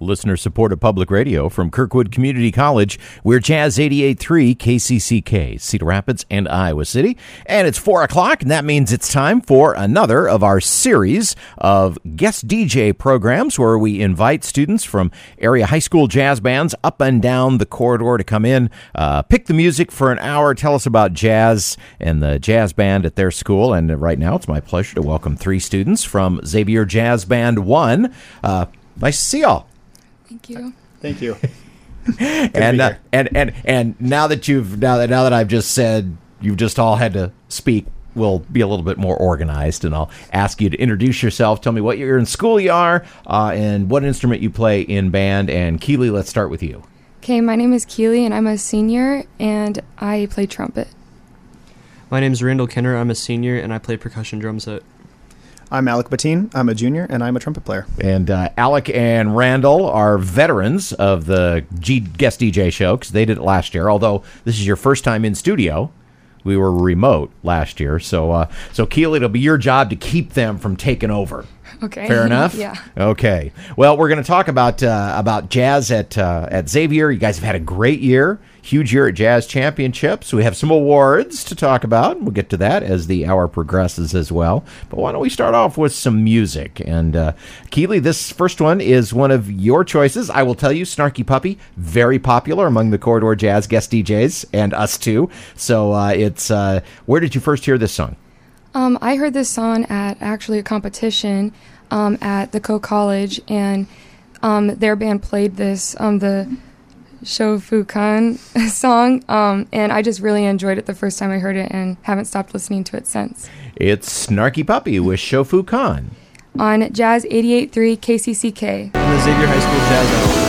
Listener supported public radio from Kirkwood Community College. We're Jazz 88.3 KCCK, Cedar Rapids and Iowa City. And it's 4 o'clock, and that means it's time for another of our series of guest DJ programs where we invite students from area high school jazz bands up and down the corridor to come in, uh, pick the music for an hour, tell us about jazz and the jazz band at their school. And right now, it's my pleasure to welcome three students from Xavier Jazz Band 1. Uh, nice to see y'all. Thank you. Thank you. and uh, and and and now that you've now that now that I've just said you've just all had to speak, we'll be a little bit more organized, and I'll ask you to introduce yourself. Tell me what year in school you are, uh, and what instrument you play in band. And Keely, let's start with you. Okay, my name is Keely, and I'm a senior, and I play trumpet. My name is Randall Kenner. I'm a senior, and I play percussion drums at I'm Alec Batine. I'm a junior, and I'm a trumpet player. And uh, Alec and Randall are veterans of the G- guest DJ show because they did it last year. Although this is your first time in studio, we were remote last year. So, uh, so Keely, it'll be your job to keep them from taking over. Okay. Fair enough. yeah. Okay. Well, we're going to talk about uh, about jazz at uh, at Xavier. You guys have had a great year, huge year at Jazz Championships. We have some awards to talk about. We'll get to that as the hour progresses as well. But why don't we start off with some music? And uh, Keely, this first one is one of your choices. I will tell you, Snarky Puppy, very popular among the Corridor Jazz guest DJs and us too. So uh, it's uh, where did you first hear this song? Um, I heard this song at actually a competition um, at the Coe College, and um, their band played this, um, the Shofukan song, um, and I just really enjoyed it the first time I heard it and haven't stopped listening to it since. It's Snarky Puppy with Shofukan. On Jazz 88.3 KCCK. the Xavier High School Jazz Hour.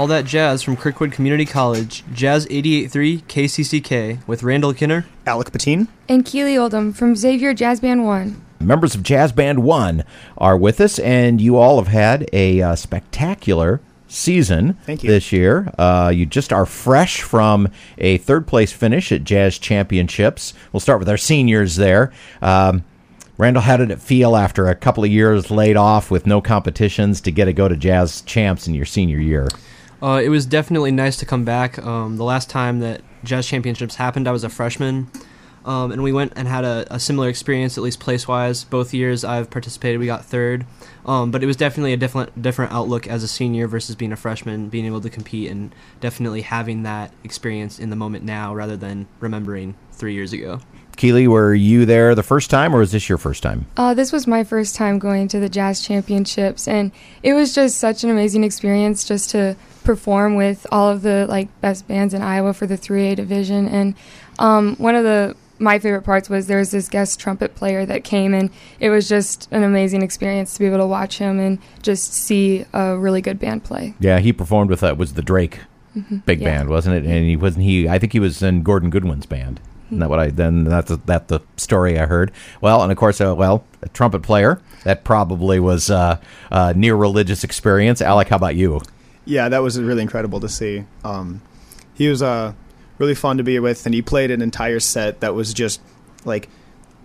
All that jazz from Kirkwood Community College, Jazz 88.3 KCCK with Randall Kinner. Alec Patine. And Keely Oldham from Xavier Jazz Band 1. Members of Jazz Band 1 are with us, and you all have had a uh, spectacular season Thank you. this year. Uh, you just are fresh from a third place finish at Jazz Championships. We'll start with our seniors there. Um, Randall, how did it feel after a couple of years laid off with no competitions to get to go to Jazz Champs in your senior year? Uh, it was definitely nice to come back. Um, the last time that Jazz Championships happened, I was a freshman. Um, and we went and had a, a similar experience, at least place wise. Both years I've participated, we got third. Um, but it was definitely a different different outlook as a senior versus being a freshman, being able to compete and definitely having that experience in the moment now rather than remembering three years ago. Keely, were you there the first time, or was this your first time? Uh, this was my first time going to the Jazz Championships, and it was just such an amazing experience just to perform with all of the like best bands in Iowa for the 3A division. And um, one of the my favorite parts was there was this guest trumpet player that came, and it was just an amazing experience to be able to watch him and just see a really good band play. Yeah, he performed with uh, was the Drake big Yeah. band, wasn't it? And he wasn't he. I think he was in Gordon Goodwin's band. Isn't that what I then? That's the, that the story I heard. Well, and of course, uh, well, a trumpet player. That probably was uh, a near religious experience. Alec, how about you? Yeah, that was really incredible to see. Um, he was uh, really fun to be with, and he played an entire set that was just like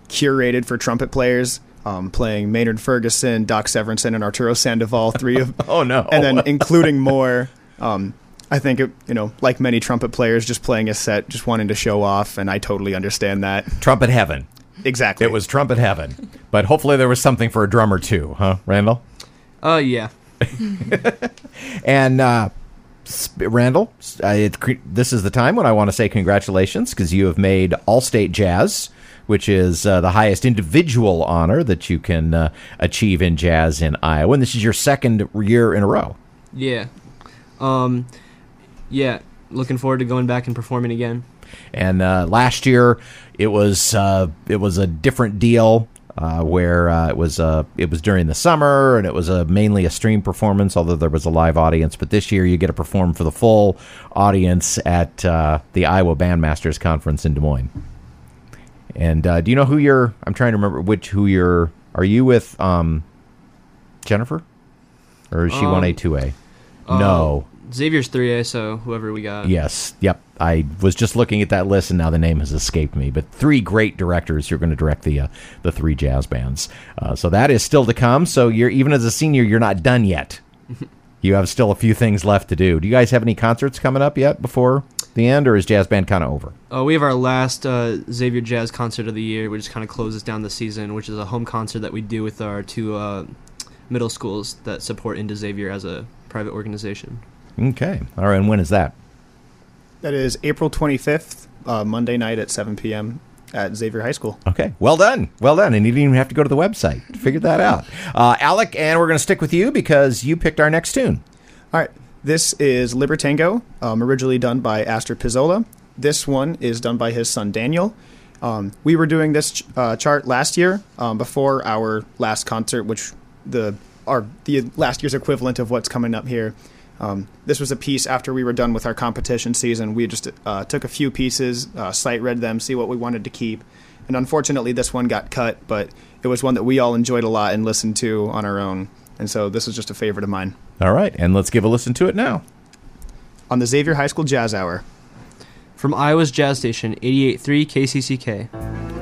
curated for trumpet players, um, playing Maynard Ferguson, Doc Severinsen, and Arturo Sandoval, three of, Oh no! and then including more. Um, I think it, you know, like many trumpet players, just playing a set, just wanting to show off, and I totally understand that. trumpet heaven. Exactly. It was trumpet heaven, but hopefully there was something for a drummer too, huh, Randall? Uh, yeah. And uh, Randall, uh, it, this is the time when I want to say congratulations because you have made All-State Jazz, which is uh, the highest individual honor that you can uh, achieve in jazz in Iowa. And this is your second year in a row. Yeah. Um, yeah. Looking forward to going back and performing again. And uh, last year, it was uh, it was a different deal. Uh, where uh, it was uh, it was during the summer and it was a mainly a stream performance, although there was a live audience. But this year, you get to perform for the full audience at uh, the Iowa Bandmasters Conference in Des Moines. And uh, do you know who you're? I'm trying to remember which who you're. Are you with um, Jennifer, or is she Um, one A two A? Uh, No. Xavier's 3A, so whoever we got. Yes. Yep. I was just looking at that list, and now the name has escaped me. But three great directors who are going to direct the uh, the three jazz bands. Uh, so that is still to come. So you're even as a senior, you're not done yet. you have still a few things left to do. Do you guys have any concerts coming up yet before the end, or is jazz band kind of over? Uh, we have our last uh, Xavier Jazz concert of the year, which kind of closes down the season, which is a home concert that we do with our two uh, middle schools that support Into Xavier as a private organization. Okay. All right. And when is that? that is April 25th, uh, Monday night at 7 p.m. at Xavier High School. Okay. Well done. Well done. And you didn't even have to go to the website to figure that out. Uh, Alec, and we're going to stick with you because you picked our next tune. All right. This is Libertango, um, originally done by Astor Piazzolla. This one is done by his son Daniel. Um, we were doing this ch- uh, chart last year um, before our last concert, which the our the last year's equivalent of what's coming up here. Um, this was a piece after we were done with our competition season. We just uh, took a few pieces, uh, sight read them, see what we wanted to keep, and unfortunately, this one got cut. But it was one that we all enjoyed a lot and listened to on our own, and so this is just a favorite of mine. All right. And let's give a listen to it now. on the Xavier High School Jazz Hour. From Iowa's Jazz Station, 88.3 KCCK.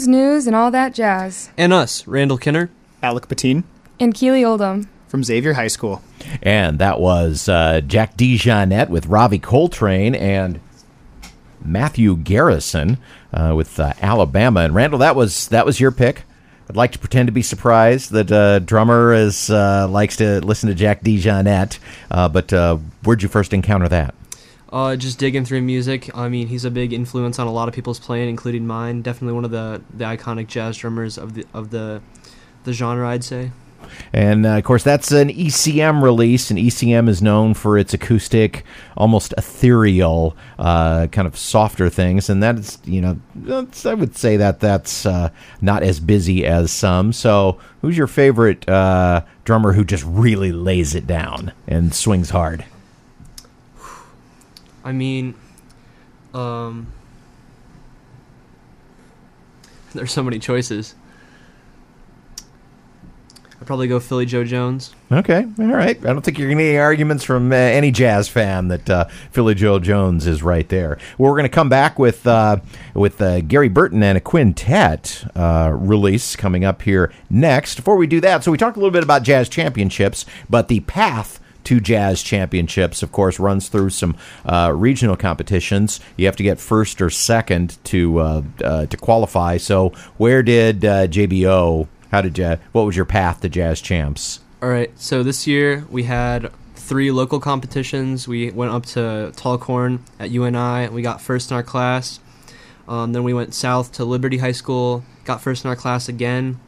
Blues news, and all that jazz. And us, Randall Kinner. Alec Patine And Keely Oldham. from Xavier High School. And that was uh, Jack DeJohnette with Ravi Coltrane and Matthew Garrison uh, with uh, Alabama. And Randall, that was that was your pick. I'd like to pretend to be surprised that uh, drummer is uh, likes to listen to Jack DeJohnette. Uh, but uh, where'd you first encounter that? Uh, just digging through music. I mean, he's a big influence on a lot of people's playing, including mine. Definitely one of the, the iconic jazz drummers of the of the the genre, I'd say. And uh, of course, that's an ECM release, and ECM is known for its acoustic, almost ethereal, uh, kind of softer things. And that's, you know, I would say that that's uh, not as busy as some. So, who's your favorite uh, drummer who just really lays it down and swings hard? I mean, um, there's so many choices. I'd probably go Philly Joe Jones. Okay, all right. I don't think you're going to any arguments from uh, any jazz fan that uh, Philly Joe Jones is right there. Well, we're going to come back with uh, with uh, Gary Burton and a quintet uh, release coming up here next. Before we do that, so we talked a little bit about jazz championships, but the path to jazz championships, of course, runs through some uh, regional competitions. You have to get first or second to uh, uh, to qualify. So, where did uh, JBO? How did you? What was your path to jazz champs? All right, so this year we had three local competitions. We went up to Tallcorn at UNI. We got first in our class. Um, then we went south to Liberty High School, got first in our class again.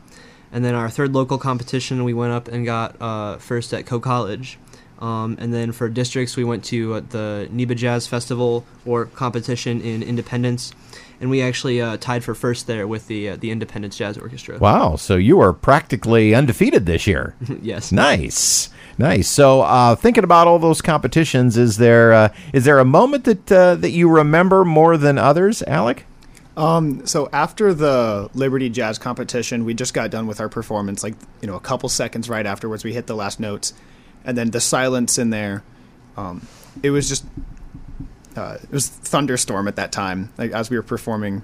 And then our third local competition, we went up and got uh, first at Coe College. Um, and then for districts, we went to uh, the NEIBA Jazz Festival or competition in Independence, and we actually uh, tied for first there with the uh, the Independence Jazz Orchestra. Wow, so you are practically undefeated this year. yes. nice, nice. So, uh, thinking about all those competitions, is there uh, is there a moment that uh, that you remember more than others, Alec? Um, so after the Liberty Jazz competition, we just got done with our performance. Like you know, a couple seconds right afterwards, we hit the last notes, and then the silence in there. Um, it was just uh, it was thunderstorm at that time, like as we were performing,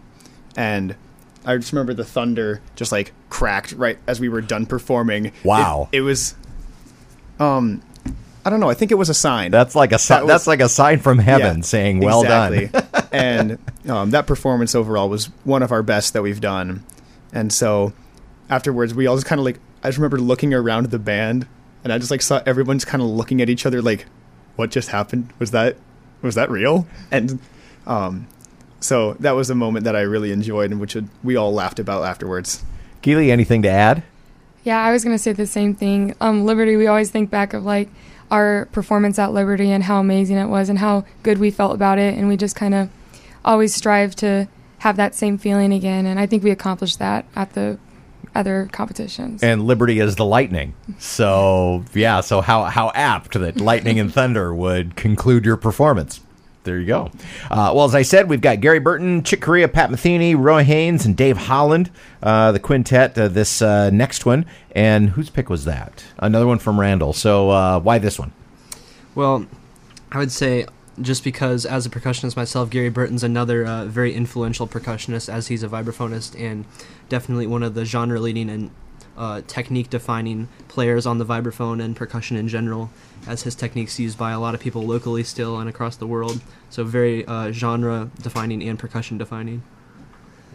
and I just remember the thunder just like cracked right as we were done performing. Wow. it, it was. Um, I don't know. I think it was a sign. That's like a si- That was- that's like a sign from heaven Yeah, saying "Well exactly. done." and um, that performance overall was one of our best that we've done. And so afterwards, we all just kind of like I just remember looking around the band, and I just like saw everyone's kind of looking at each other like, "What just happened? Was that was that real?" And um, so that was a moment that I really enjoyed, and which we all laughed about afterwards. Keely, anything to add? Yeah, I was gonna say the same thing. Um, Liberty, we always think back of like our performance at Liberty and how amazing it was and how good we felt about it, and we just kind of always strive to have that same feeling again. And I think we accomplished that at the other competitions. And Liberty is the lightning. So yeah, so how how apt that lightning and thunder would conclude your performance. There you go. Uh, well, as I said, we've got Gary Burton, Chick Corea, Pat Metheny, Roy Haynes, and Dave Holland, uh, the quintet. Uh, this uh, next one, and whose pick was that? Another one from Randall. So uh, why this one? Well, I would say just because as a percussionist myself, Gary Burton's another uh, very influential percussionist as he's a vibraphonist and definitely one of the genre leading and uh, technique defining players on the vibraphone and percussion in general, as his techniques used by a lot of people locally still and across the world. So very uh, genre defining and percussion defining.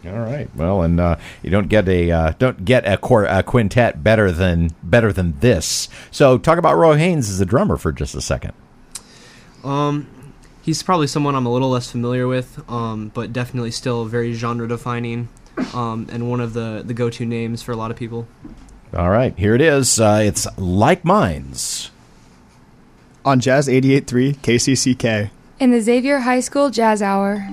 All right. Well, and uh, you don't get a uh, don't get a, a quintet better than better than this. So talk about Roy Haynes as a drummer for just a second. Um, he's probably someone I'm a little less familiar with, um, but definitely still very genre defining, um, and one of the the go to names for a lot of people. All right, here it is. Uh, it's Like Minds. On Jazz 88.3 KCCK. In the Xavier High School Jazz Hour.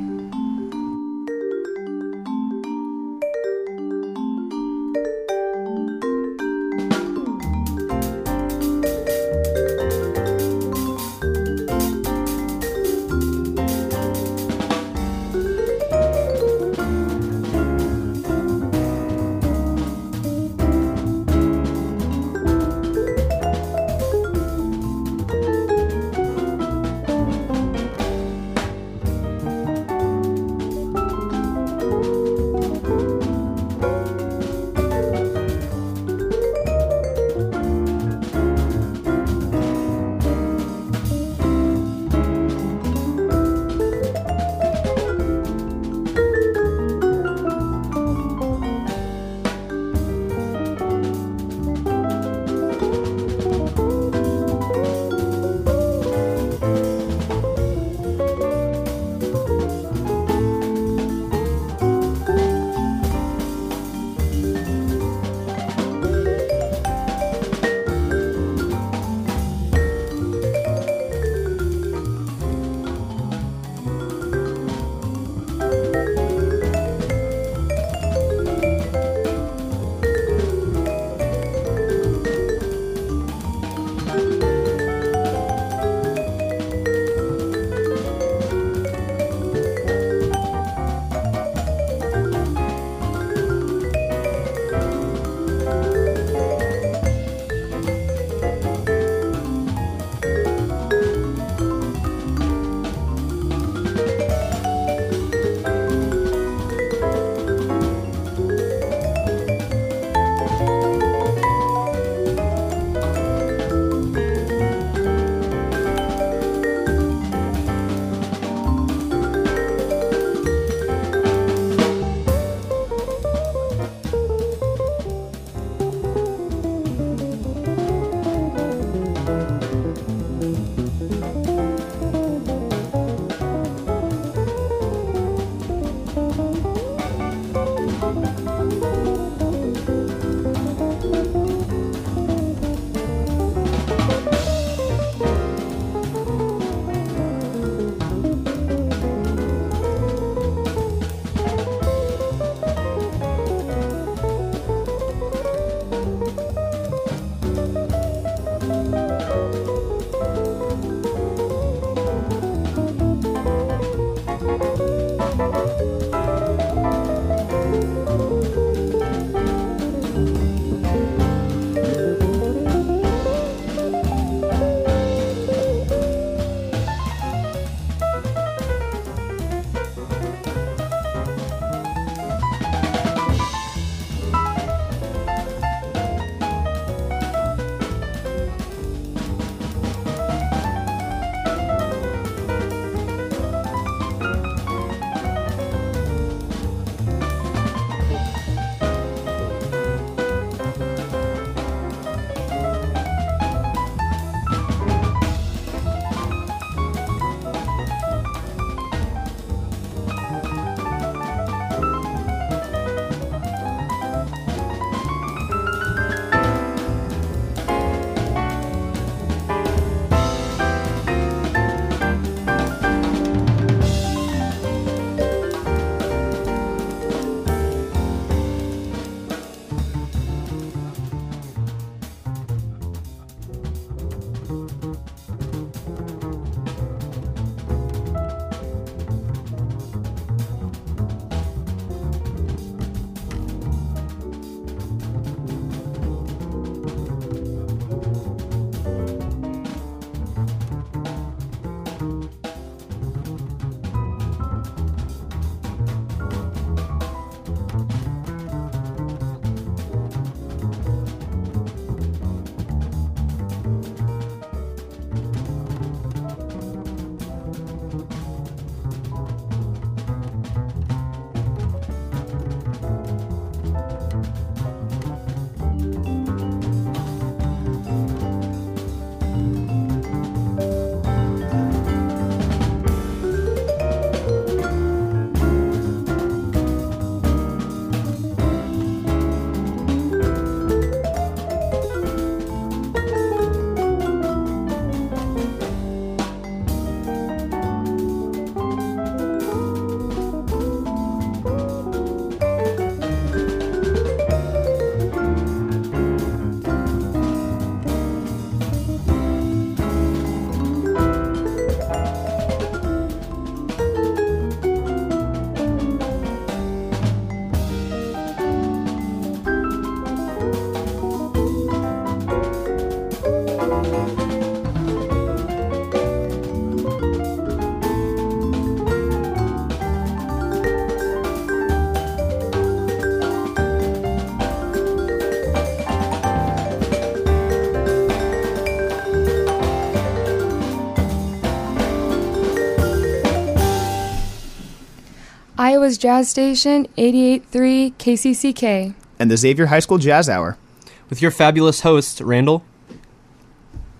Iowa's Jazz Station, 88.3 KCCK. And the Xavier High School Jazz Hour. With your fabulous hosts, Randall.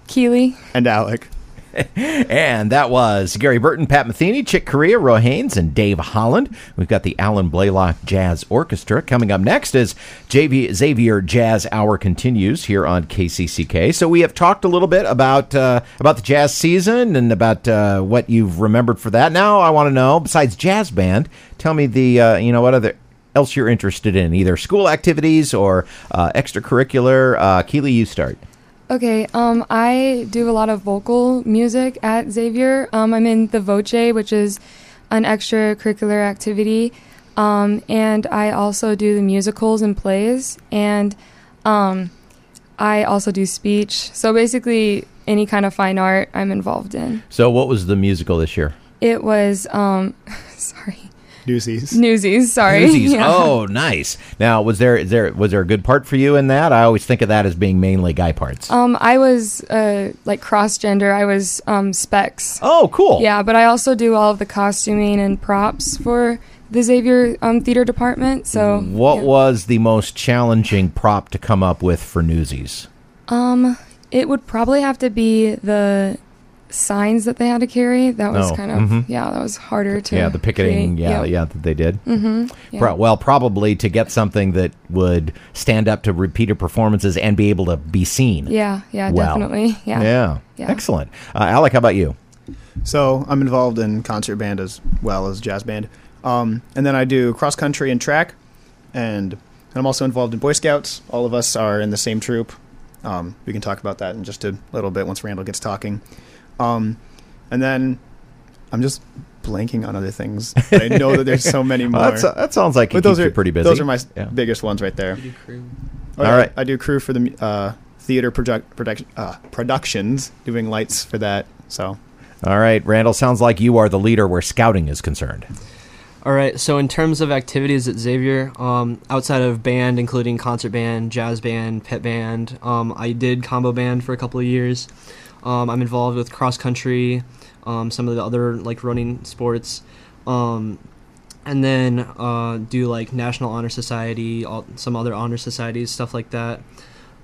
Keeley. And Alec. And that was Gary Burton, Pat Metheny, Chick Corea, Roy Haynes, and Dave Holland. We've got the Alan Baylock Jazz Orchestra. Coming up next as JV Xavier Jazz Hour continues here on KCCK. So we have talked a little bit about uh, about the jazz season and about uh, what you've remembered for that. Now I want to know, besides jazz band, tell me the uh, you know what other else you're interested in, either school activities or uh, extracurricular. Uh, Keely, you start. Okay, um, I do a lot of vocal music at Xavier. Um, I'm in the Voce, which is an extracurricular activity, um, and I also do the musicals and plays, and um, I also do speech. So basically, any kind of fine art I'm involved in. So what was the musical this year? It was, um, sorry, Newsies. Newsies. Sorry. Newsies. Yeah. Oh, nice. Now, was there is there was there a good part for you in that? I always think of that as being mainly guy parts. Um, I was uh, like cross gender. I was um, specs. oh, cool. Yeah, but I also do all of the costuming and props for the Xavier um, theater department. So What yeah. was the most challenging prop to come up with for Newsies? um, it would probably have to be the signs that they had to carry. That was Oh, kind of mhm. yeah, that was harder to yeah, the picketing. create. Yeah, yeah, that they did. Mm-hmm. Yeah. Pro- well, probably to get something that would stand up to repeated performances and be able to be seen. yeah, yeah, Well. definitely. Yeah. Yeah. Yeah. Excellent. Uh, Alec, how about you? So I'm involved in concert band as well as jazz band. Um, and then I do cross country and track. And I'm also involved in Boy Scouts. All of us are in the same troop. Um, we can talk about that in just a little bit once Randall gets talking. Um, and then I'm just blanking on other things. I know that there's so many more. Well, that's, that sounds like it but those keeps are you pretty busy. Those are my Yeah. biggest ones right there. Oh, All yeah, right. I do crew for the uh, theater project, production, uh, productions, doing lights for that. So All right, Randall. Sounds like you are the leader where scouting is concerned. All right. So in terms of activities at Xavier, um, outside of band, including concert band, jazz band, pit band, um, I did combo band for a couple of years. Um, I'm involved with cross country, um, some of the other like running sports, um, and then uh, do like National Honor Society, all, some other honor societies, stuff like that.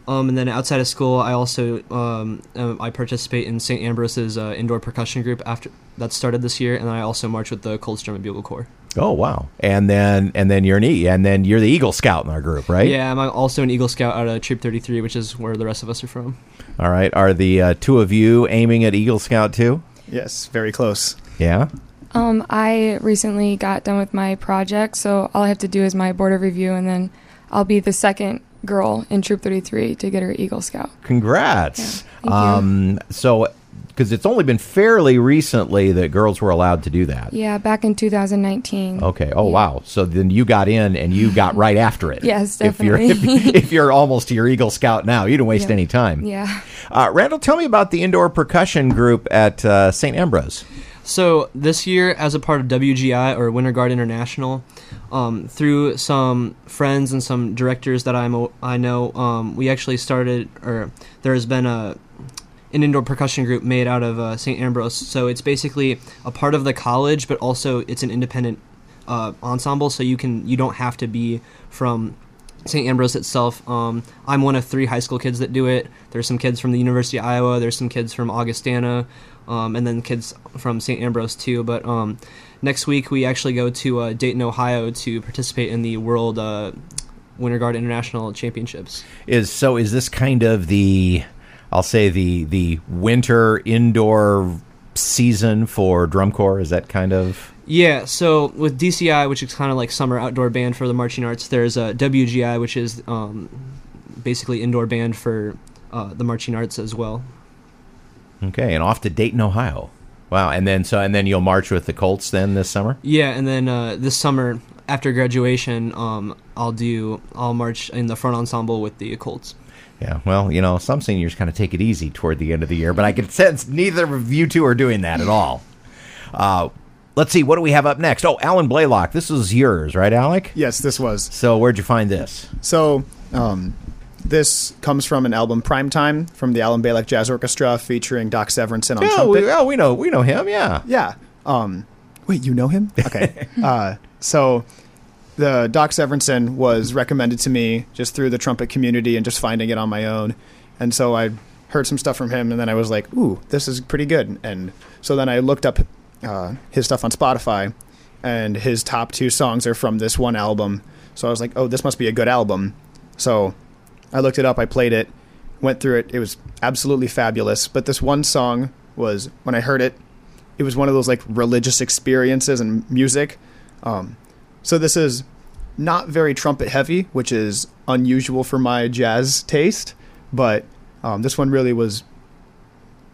Um, and then outside of school, I also um, uh, I participate in St. Ambrose's uh, indoor percussion group after that started this year, and I also march with the Colts Drum and Bugle Corps. Oh wow! And then and then you're an e- and then you're the Eagle Scout in our group, right? Yeah, I'm also an Eagle Scout out of Troop 33, which is where the rest of us are from. All right. Are the uh, two of you aiming at Eagle Scout too? yes, very close. Yeah. Um, I recently got done with my project, so all I have to do is my board of review, and then I'll be the second girl in Troop 33 to get her Eagle Scout. Congrats. Yeah, thank you. um, so, because it's only been fairly recently that girls were allowed to do that. Yeah, back in 2019. Okay. Oh Yeah. wow. So then you got in and you got right after it. Yes, If you're if, definitely. if you're almost to your Eagle Scout now, you didn't waste Yeah. any time. Yeah. Uh, Randall, tell me about the indoor percussion group at uh, St. Ambrose. So this year, as a part of WGI or Winter Guard International, um, through some friends and some directors that I'm I know, um, we actually started, or there has been a an indoor percussion group made out of uh, St. Ambrose. So it's basically a part of the college, but also it's an independent uh, ensemble. So you can you don't have to be from St. Ambrose itself. Um, I'm one of three high school kids that do it. There's some kids from the University of Iowa. There's some kids from Augustana, um, and then kids from St. Ambrose too. But um, next week we actually go to uh, Dayton, Ohio, to participate in the World uh, Winter Guard International Championships. Is so? Is this kind of the, I'll say the the winter indoor season for drum corps? Is that kind of? Yeah, so with DCI, which is kind of like summer outdoor band for the marching arts, there's a WGI, which is um, basically indoor band for uh, the marching arts as well. Okay, and off to Dayton, Ohio. Wow, and then so and then you'll march with the Colts then this summer. Yeah, and then uh, this summer after graduation, um, I'll do I'll march in the front ensemble with the Colts. Yeah, well, you know, some seniors kind of take it easy toward the end of the year, but I can sense neither of you two are doing that at all. Uh, let's see, what do we have up next? Oh, Alan Baylock. This is yours, right, Alec? Yes, this was. So where'd you find this? So, um, this comes from an album Primetime from the Alan Baylock Jazz Orchestra featuring Doc Severinsen on Oh, trumpet. we, oh, we know, we know him. Yeah. Yeah. Um, Wait, you know him? Okay. uh, so the Doc Severinsen was recommended to me just through the trumpet community and just finding it on my own. And so I heard some stuff from him, and then I was like, "Ooh, this is pretty good." And so then I looked up uh, his stuff on Spotify, and his top two songs are from this one album. So I was like, "Oh, this must be a good album." So I looked it up, I played it, went through it. It was absolutely fabulous. But this one song was when I heard it, it was one of those like religious experiences and music. Um, so this is not very trumpet heavy, which is unusual for my jazz taste, but um, this one really was,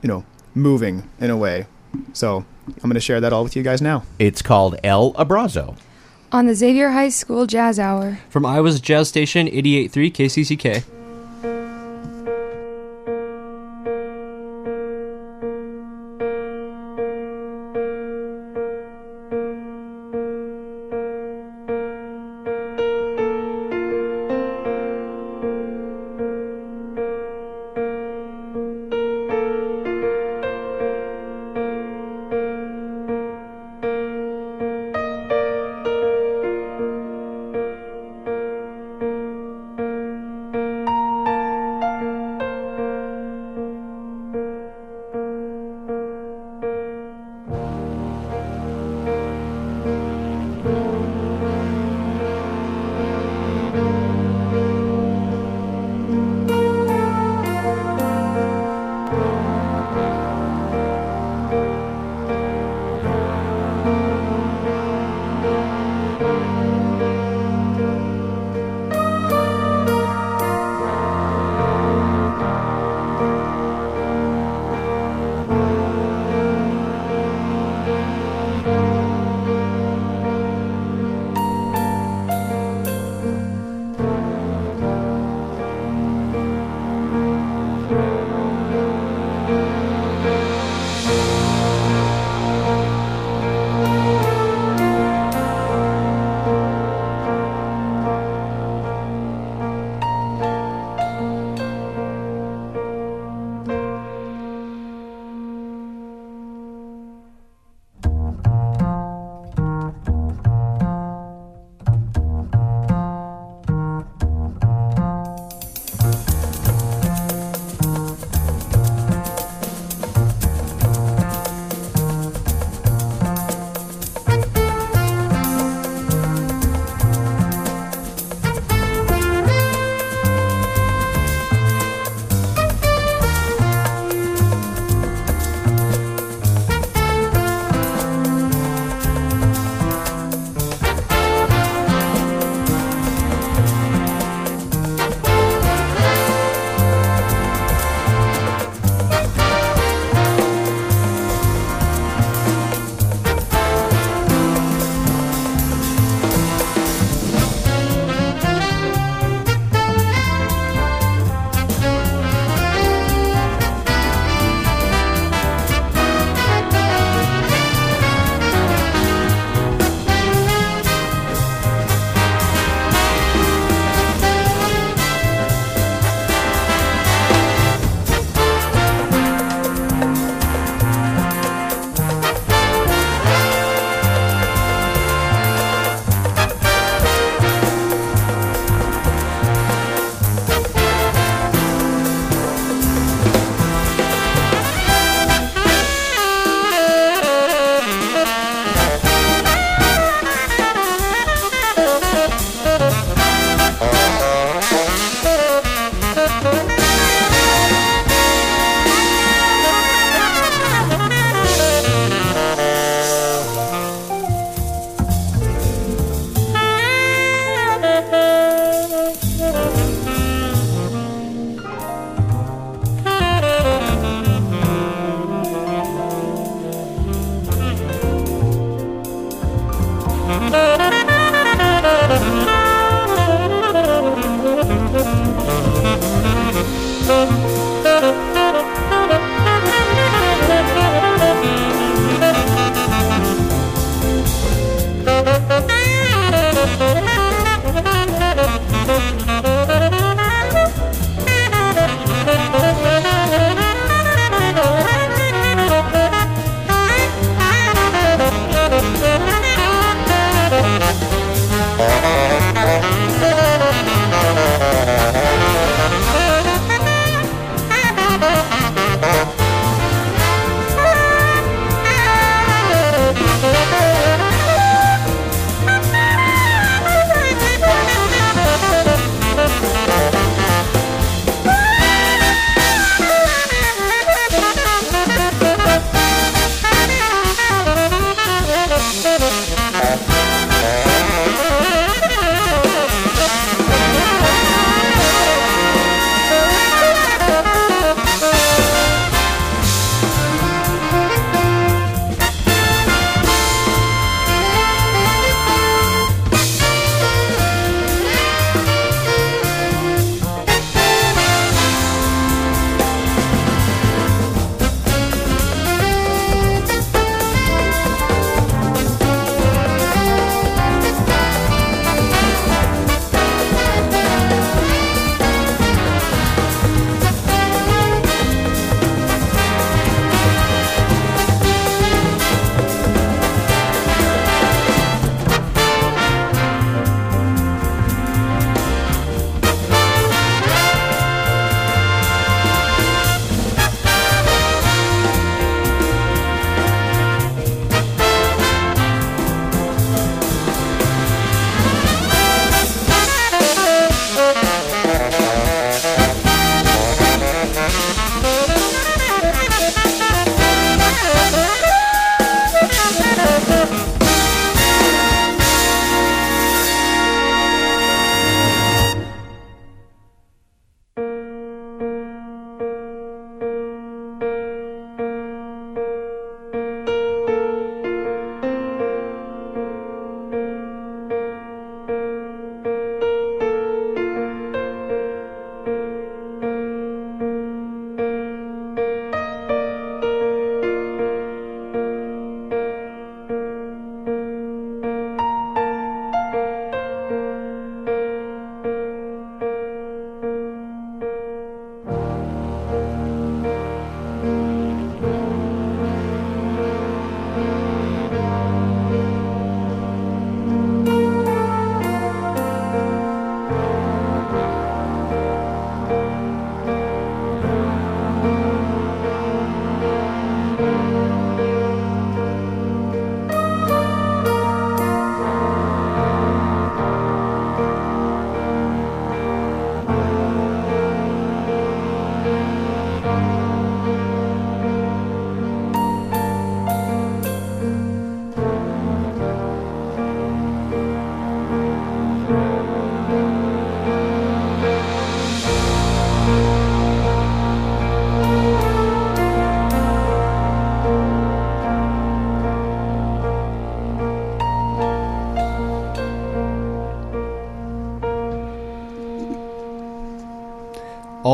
you know, moving in a way. So I'm going to share that all with you guys now. It's called El Abrazo. On the Xavier High School Jazz Hour. From Iowa's Jazz Station 88.3 KCCK.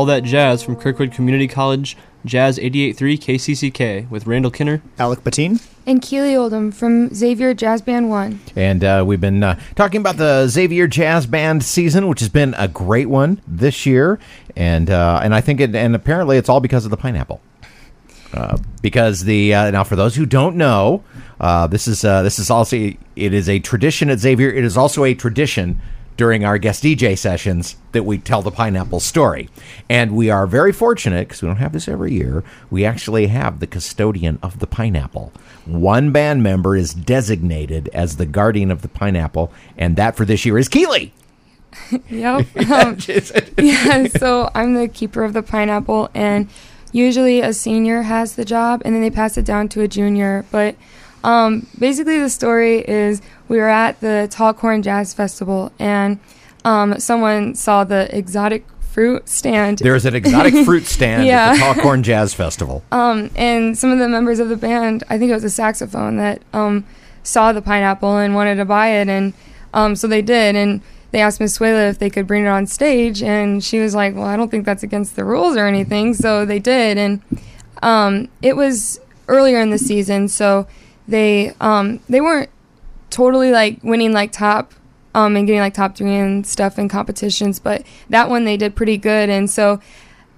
All That Jazz from Kirkwood Community College, Jazz 88.3 KCCK with Randall Kinner. Alec Patine. And Keely Oldham from Xavier Jazz Band 1. And uh, we've been uh, talking about the Xavier Jazz Band season, which has been a great one this year, and uh, and I think it, and apparently it's all because of the pineapple. Uh, because the uh, now for those who don't know, uh, this is uh, this is also it is a tradition at Xavier. It is also a tradition during our guest DJ sessions that we tell the pineapple story, and we are very fortunate because we don't have this every year. We actually have the custodian of the pineapple. One band member is designated as the guardian of the pineapple, and that for this year is Keely. Yep. Um, yeah, so I'm the keeper of the pineapple, and usually a senior has the job, and then they pass it down to a junior. But um, basically, the story is we were at the Tall Corn Jazz Festival, and um, someone saw the exotic fruit stand. There's an exotic fruit stand Yeah. at the Tall Corn Jazz Festival. Um, and some of the members of the band, I think it was a saxophone that um, saw the pineapple and wanted to buy it, and um, so they did. And they asked Miss Suela if they could bring it on stage, and she was like, "Well, I don't think that's against the rules or anything." So they did, and um, it was earlier in the season, so they um, they weren't totally like winning like top um, and getting like top three and stuff in competitions, but that one they did pretty good, and so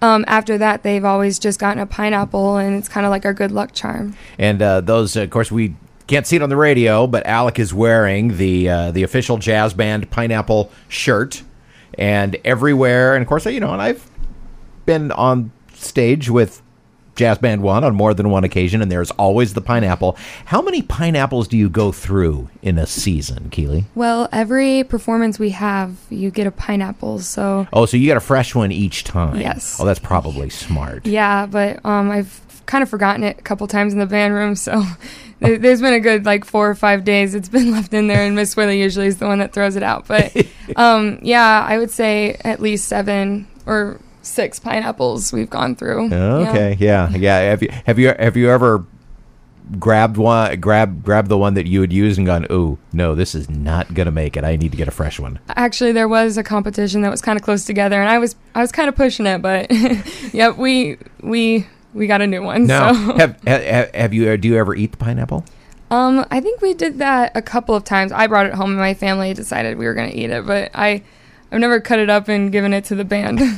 um, after that they've always just gotten a pineapple, and it's kind of like our good luck charm. And uh, those, of course, we can't see it on the radio, but Alec is wearing the uh, the official jazz band pineapple shirt, and everywhere. And of course, you know, and I've been on stage with Jazz Band One on more than one occasion, and there's always the pineapple. How many pineapples do you go through in a season, Keely? Well, every performance we have, you get a pineapple, so Oh, so you get a fresh one each time. Yes. Oh, that's probably smart. yeah. But um, I've kind of forgotten it a couple times in the band room, so. there- There's been a good like four or five days it's been left in there, and Miss Willie usually is the one that throws it out. But um, yeah, I would say at least seven or six pineapples we've gone through. Okay, yeah, yeah. Have you have you have you ever grabbed one, grab grab the one that you would use and gone, oh no, this is not gonna make it. I need to get a fresh one. Actually, there was a competition that was kind of close together, and I was I was kind of pushing it, but yep, we we we got a new one. Now, So have, have have you do you ever eat the pineapple? um, I think we did that a couple of times. I brought it home, and my family decided we were going to eat it, but I I've never cut it up and given it to the band.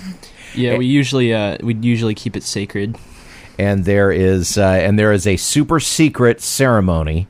Yeah, we usually uh, we usually keep it sacred. And there is uh, and there is a super secret ceremony.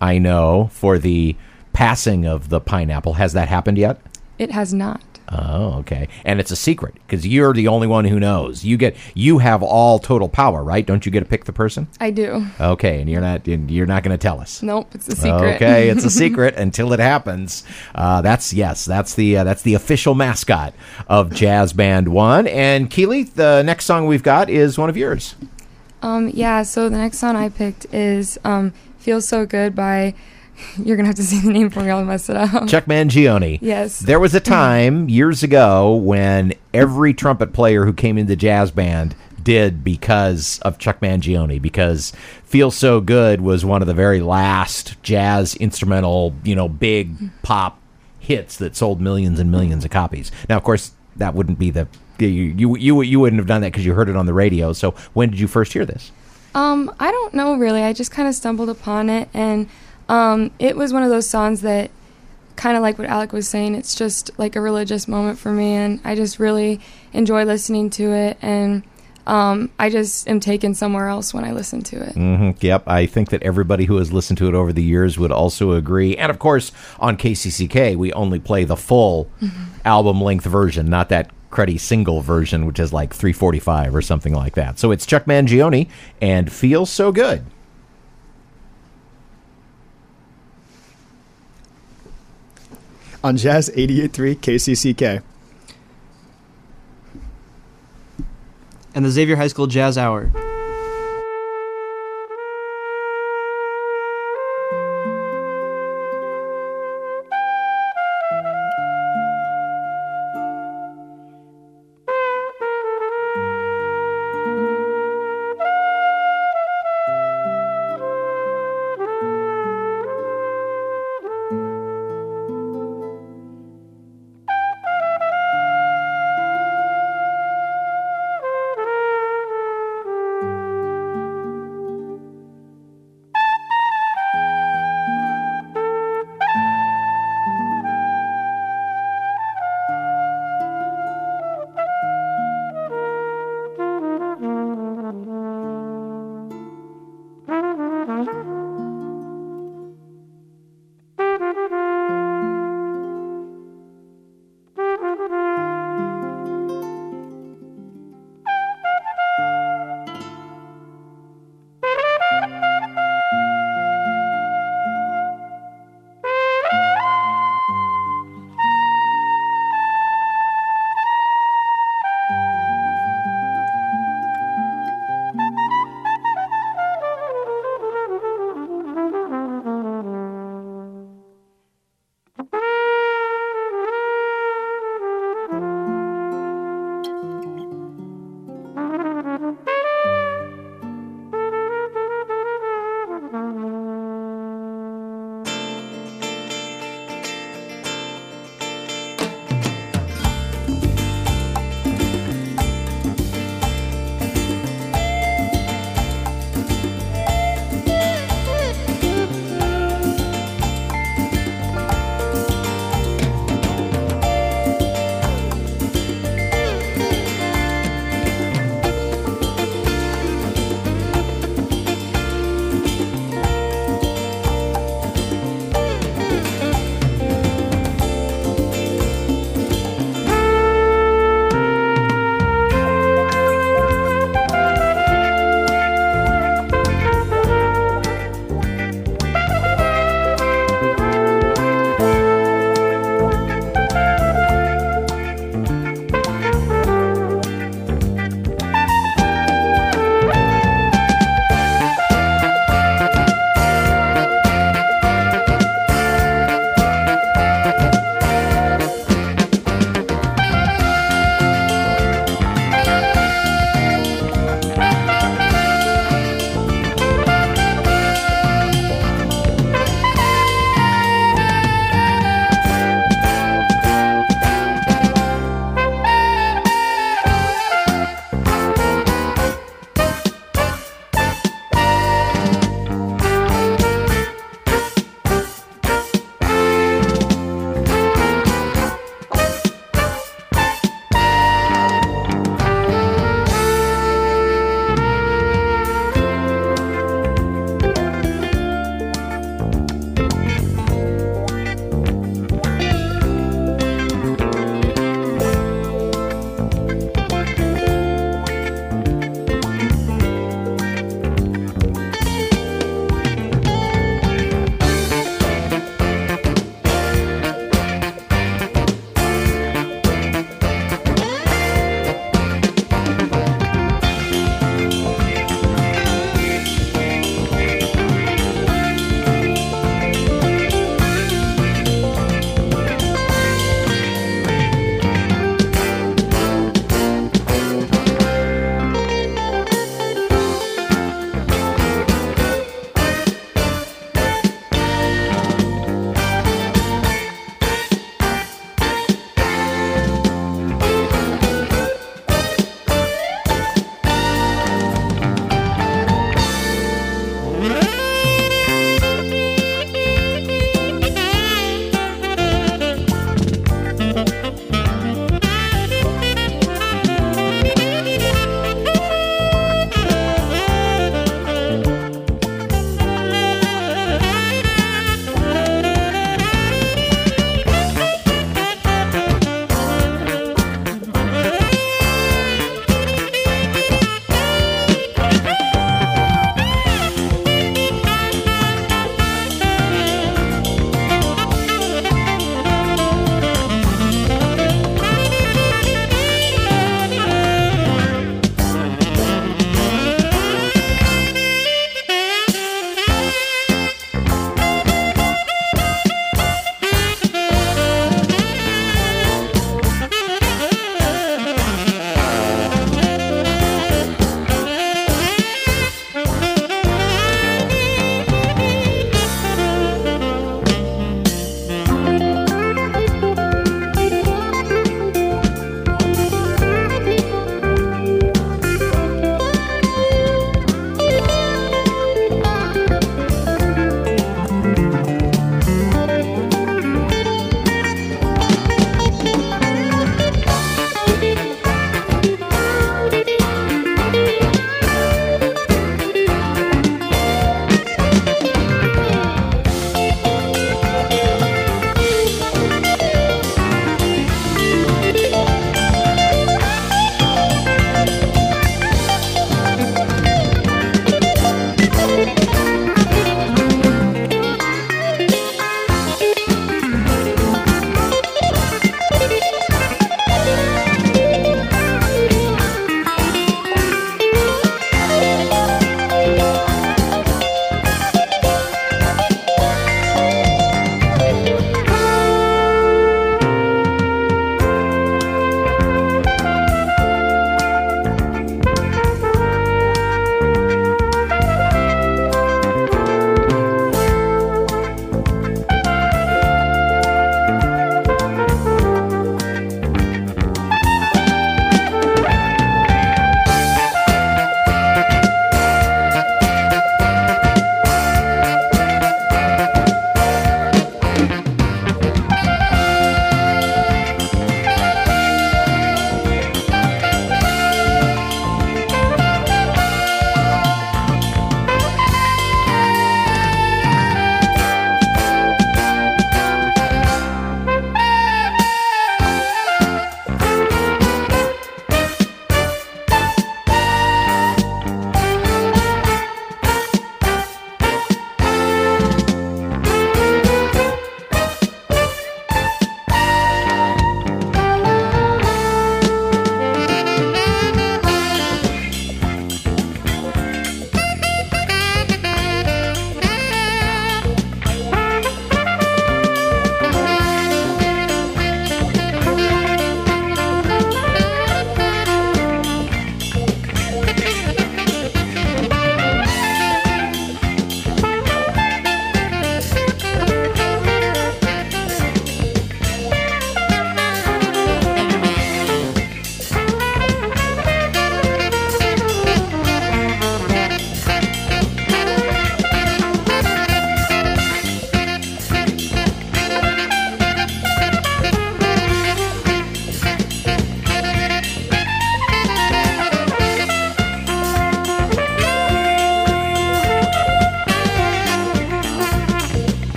I know for the passing of the pineapple. Has that happened yet? it has not. Oh, okay. And it's a secret because you're the only one who knows. You get you have all total power, right? Don't you get to pick the person? I do. Okay, and you're not and you're not going to tell us. Nope, it's a secret. Okay, it's a secret until it happens. Uh, that's yes, that's the uh, that's the official mascot of Jazz Band One. And Keely, the next song we've got is one of yours. Um, yeah. So the next song I picked is um, "Feels So Good" by. You're gonna have to see the name for me. I'll mess it up. Chuck Mangione. Yes. There was a time years ago when every trumpet player who came into jazz band did because of Chuck Mangione because Feel So Good was one of the very last jazz instrumental, you know, big pop hits that sold millions and millions of copies. Now, of course, that wouldn't be the you you you, you wouldn't have done that because you heard it on the radio. So, when did you first hear this? Um, I don't know really. I just kind of stumbled upon it, and um, it was one of those songs that, kind of like what Alec was saying, it's just like a religious moment for me, and I just really enjoy listening to it, and um, I just am taken somewhere else when I listen to it. hmm Yep, I think that everybody who has listened to it over the years would also agree. And of course, on KCCK, we only play the full album length version, not that cruddy single version, which is like 345 or something like that. So it's Chuck Mangione and Feels So Good. On Jazz 88.3 KCCK. And the Xavier High School Jazz Hour.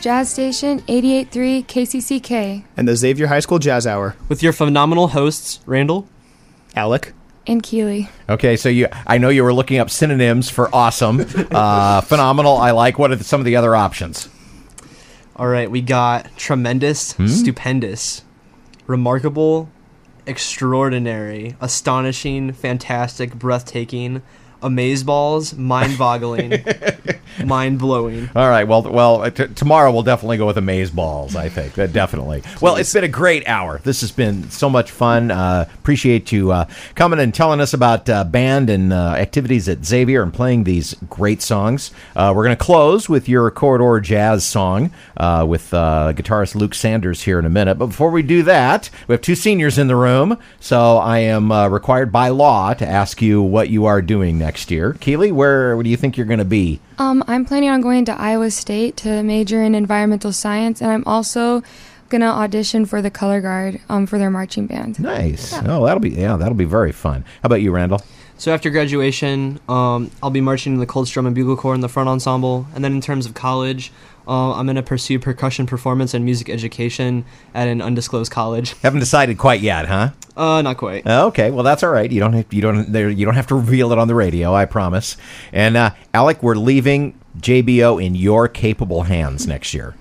Jazz Station 88.3 KCCK. And the Xavier High School Jazz Hour. With your phenomenal hosts, Randall. Alec. And Keeley. Okay, so you, I know you were looking up synonyms for awesome, uh, phenomenal. I like. What are the, some of the other options? All right, we got tremendous, stupendous, remarkable, extraordinary, astonishing, fantastic, breathtaking, amazeballs, mind-boggling, mind-blowing. All right. Well, well, t- tomorrow we'll definitely go with amaze balls. I think uh, definitely. Well, it's been a great hour. This has been so much fun. Uh, appreciate you uh, coming and telling us about uh, band and uh, activities at Xavier and playing these great songs. Uh, we're going to close with your corridor jazz song uh, with uh, guitarist Luke Sanders here in a minute. But before we do that, we have two seniors in the room, so I am uh, required by law to ask you what you are doing next year. Keely, where, where do you think you're going to be? Um, I'm planning on going to Iowa State to major in environmental science, and I'm also gonna audition for the color guard um, for their marching band. Nice. Oh, that'll be yeah, that'll be very fun. How about you, Randall? So after graduation, um, I'll be marching in the Colts Drum and Bugle Corps in the front ensemble. And then in terms of college, uh, I'm going to pursue percussion performance and music education at an undisclosed college. Haven't decided quite yet, huh? Uh, not quite. Okay, well that's all right. You don't have, you don't there you don't have to reveal it on the radio. I promise. And uh, Alec, we're leaving JBO in your capable hands next year.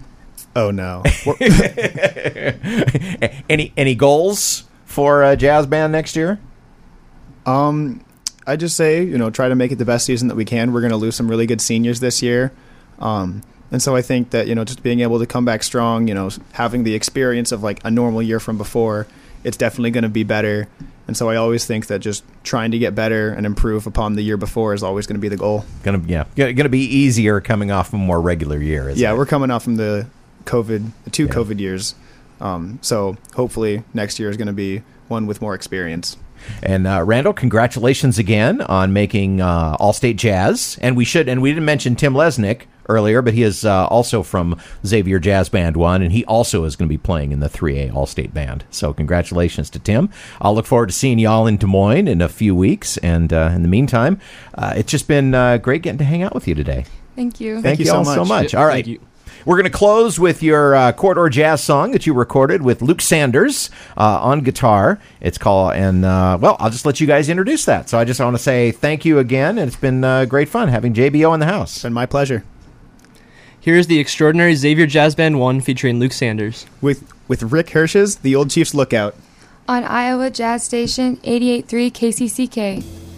Oh no. any any goals for uh, jazz band next year? Um, I just say, you know, try to make it the best season that we can. We're going to lose some really good seniors this year. Um, and so I think that, you know, just being able to come back strong, you know, having the experience of like a normal year from before, it's definitely going to be better. And so I always think that just trying to get better and improve upon the year before is always going to be the goal. Gonna yeah, gonna gonna be easier coming off a more regular year. Isn't yeah, it? we're coming off from the COVID, the two Yeah. COVID years. Um, so hopefully next year is going to be one with more experience. And uh, Randall, congratulations again on making uh, All-State Jazz. And we should, and we didn't mention Tim Lesnick earlier, but he is uh, also from Xavier Jazz Band One, and he also is going to be playing in the 3A All-State Band. So congratulations to Tim. I'll look forward to seeing y'all in Des Moines in a few weeks. And uh, in the meantime, uh, it's just been uh, great getting to hang out with you today. Thank you. Thank, you you so all so much. much. Yeah, All thank you. We're going to close with your uh, corridor jazz song that you recorded with Luke Sanders uh, on guitar. It's called, and uh, well, I'll just let you guys introduce that. So I just want to say thank you again, and it's been uh, great fun having JBO in the house. It's been my pleasure. Here's the extraordinary Xavier Jazz Band 1 featuring Luke Sanders. With with Rick Hirsch's The Old Chief's Lookout. On Iowa Jazz Station 88.3 KCCK.